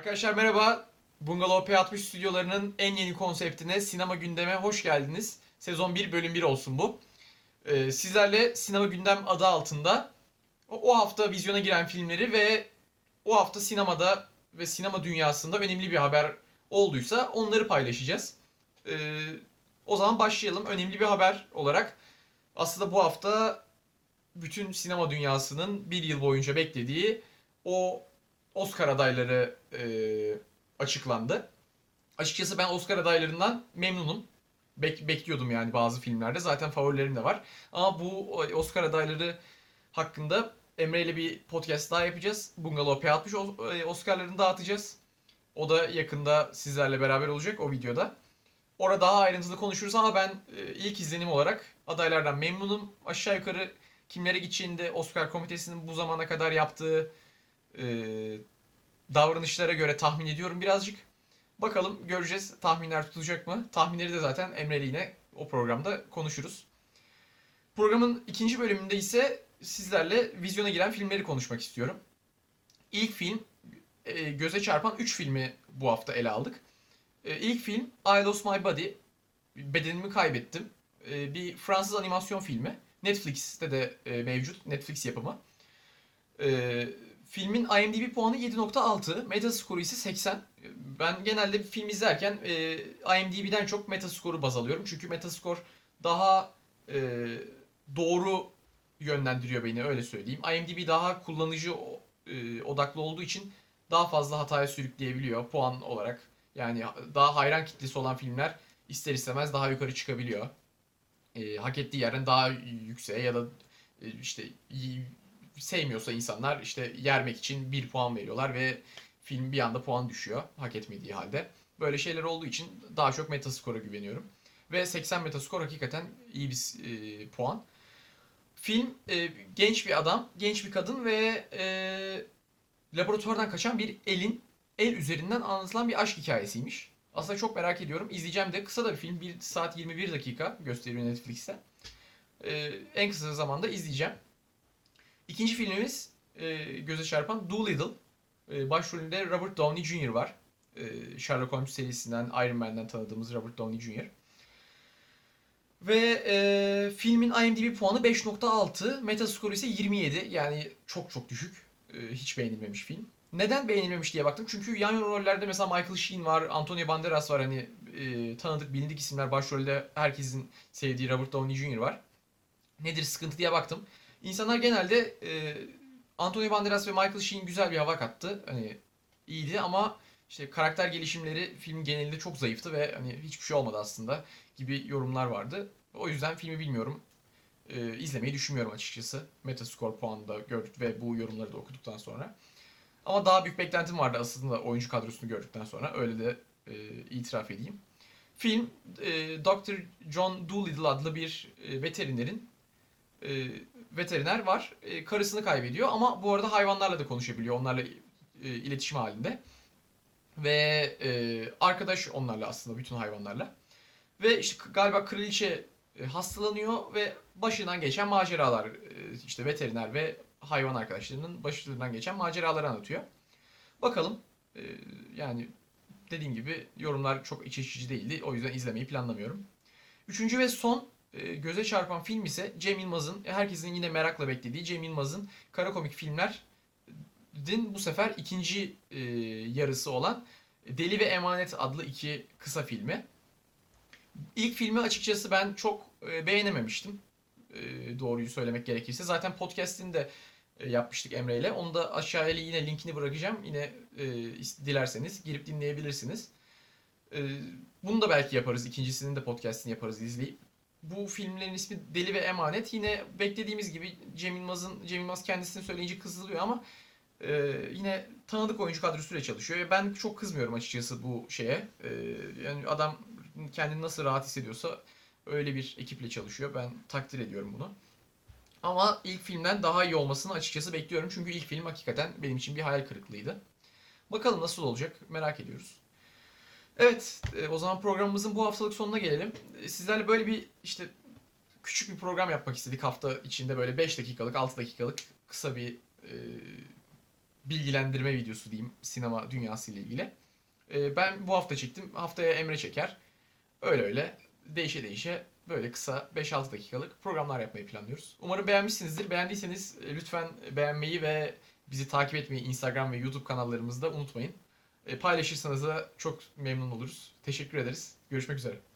Arkadaşlar merhaba. Bungalov P60 stüdyolarının en yeni konseptine Sinema Gündem'e hoş geldiniz. Sezon 1 bölüm 1 olsun bu. Ee, sizlerle Sinema Gündem adı altında o hafta vizyona giren filmleri ve o hafta sinemada ve sinema dünyasında önemli bir haber olduysa onları paylaşacağız. Ee, o zaman başlayalım. Önemli bir haber olarak aslında bu hafta bütün sinema dünyasının bir yıl boyunca beklediği o Oscar adayları e, açıklandı. Açıkçası ben Oscar adaylarından memnunum. Bek- bekliyordum yani bazı filmlerde. Zaten favorilerim de var. Ama bu Oscar adayları hakkında Emre ile bir podcast daha yapacağız. Bungalov P60 Os- e, Oscar'larını dağıtacağız. O da yakında sizlerle beraber olacak o videoda. Orada daha ayrıntılı konuşuruz ama ben e, ilk izlenim olarak adaylardan memnunum. Aşağı yukarı kimlere gideceğini de Oscar komitesinin bu zamana kadar yaptığı e, davranışlara göre tahmin ediyorum birazcık. Bakalım göreceğiz tahminler tutacak mı? Tahminleri de zaten Emre yine o programda konuşuruz. Programın ikinci bölümünde ise sizlerle vizyona giren filmleri konuşmak istiyorum. İlk film e, göze çarpan 3 filmi bu hafta ele aldık. E, ilk film I Lost My Body. Bedenimi kaybettim. E, bir Fransız animasyon filmi. Netflix'te de e, mevcut. Netflix yapımı. Filmin IMDb puanı 7.6. Metascore ise 80. Ben genelde bir film izlerken e, IMDb'den çok Metascore'u baz alıyorum. Çünkü Metascore daha e, doğru yönlendiriyor beni öyle söyleyeyim. IMDb daha kullanıcı e, odaklı olduğu için daha fazla hataya sürükleyebiliyor puan olarak. Yani daha hayran kitlesi olan filmler ister istemez daha yukarı çıkabiliyor. E, hak ettiği yerden daha yükseğe ya da e, işte sevmiyorsa insanlar işte yermek için bir puan veriyorlar ve film bir anda puan düşüyor hak etmediği halde. Böyle şeyler olduğu için daha çok Metascore'a güveniyorum. Ve 80 Metascore hakikaten iyi bir e, puan. Film e, genç bir adam, genç bir kadın ve e, laboratuvardan kaçan bir elin el üzerinden anlatılan bir aşk hikayesiymiş. Aslında çok merak ediyorum. İzleyeceğim de kısa da bir film. 1 saat 21 dakika gösteriyor Netflix'te. E, en kısa zamanda izleyeceğim. İkinci filmimiz e, göze çarpan Dolittle. E, başrolünde Robert Downey Jr. var. E, Sherlock Holmes serisinden, Iron Man'den tanıdığımız Robert Downey Jr. Ve e, filmin IMDb puanı 5.6, Metascore ise 27. Yani çok çok düşük. E, hiç beğenilmemiş film. Neden beğenilmemiş diye baktım. Çünkü yan rollerde mesela Michael Sheen var, Antonio Banderas var. Hani e, tanıdık, bilindik isimler. Başrolde herkesin sevdiği Robert Downey Jr. var. Nedir sıkıntı diye baktım. İnsanlar genelde e, Antonio Banderas ve Michael Sheen güzel bir hava kattı. Hani iyiydi ama işte karakter gelişimleri film genelinde çok zayıftı ve hani hiçbir şey olmadı aslında gibi yorumlar vardı. O yüzden filmi bilmiyorum. E, izlemeyi düşünmüyorum açıkçası. Metascore puanını da gördük ve bu yorumları da okuduktan sonra. Ama daha büyük beklentim vardı aslında oyuncu kadrosunu gördükten sonra. Öyle de e, itiraf edeyim. Film e, Dr. John Dolittle adlı bir e, veterinerin e, veteriner var. E, karısını kaybediyor ama bu arada hayvanlarla da konuşabiliyor. Onlarla e, iletişim halinde. Ve e, arkadaş onlarla aslında bütün hayvanlarla. Ve işte galiba kraliçe e, hastalanıyor ve başından geçen maceralar e, işte veteriner ve hayvan arkadaşlarının başlarından geçen maceraları anlatıyor. Bakalım e, yani dediğim gibi yorumlar çok iç açıcı değildi. O yüzden izlemeyi planlamıyorum. Üçüncü ve son göze çarpan film ise Cem Yılmaz'ın herkesin yine merakla beklediği Cem Yılmaz'ın kara komik filmlerin bu sefer ikinci e, yarısı olan Deli ve Emanet adlı iki kısa filmi. İlk filmi açıkçası ben çok e, beğenememiştim. E, doğruyu söylemek gerekirse. Zaten podcast'ini de e, yapmıştık Emre ile. Onu da aşağıya yine linkini bırakacağım. Yine e, dilerseniz girip dinleyebilirsiniz. E, bunu da belki yaparız. İkincisinin de podcast'ini yaparız izleyip. Bu filmlerin ismi Deli ve Emanet. Yine beklediğimiz gibi Cem Yılmaz'ın Cem Yılmaz kendisini söyleyince kızılıyor ama e, yine tanıdık oyuncu kadrosuyla çalışıyor. Ben çok kızmıyorum açıkçası bu şeye. E, yani adam kendini nasıl rahat hissediyorsa öyle bir ekiple çalışıyor. Ben takdir ediyorum bunu. Ama ilk filmden daha iyi olmasını açıkçası bekliyorum. Çünkü ilk film hakikaten benim için bir hayal kırıklığıydı. Bakalım nasıl olacak merak ediyoruz. Evet, e, o zaman programımızın bu haftalık sonuna gelelim. E, Sizlerle böyle bir işte küçük bir program yapmak istedik hafta içinde böyle 5 dakikalık, 6 dakikalık kısa bir e, bilgilendirme videosu diyeyim sinema dünyası ile ilgili. E, ben bu hafta çektim. Haftaya Emre çeker. Öyle öyle değişe değişe böyle kısa 5-6 dakikalık programlar yapmayı planlıyoruz. Umarım beğenmişsinizdir. Beğendiyseniz e, lütfen beğenmeyi ve bizi takip etmeyi Instagram ve YouTube kanallarımızda unutmayın. E, paylaşırsanız da çok memnun oluruz. Teşekkür ederiz. Görüşmek üzere.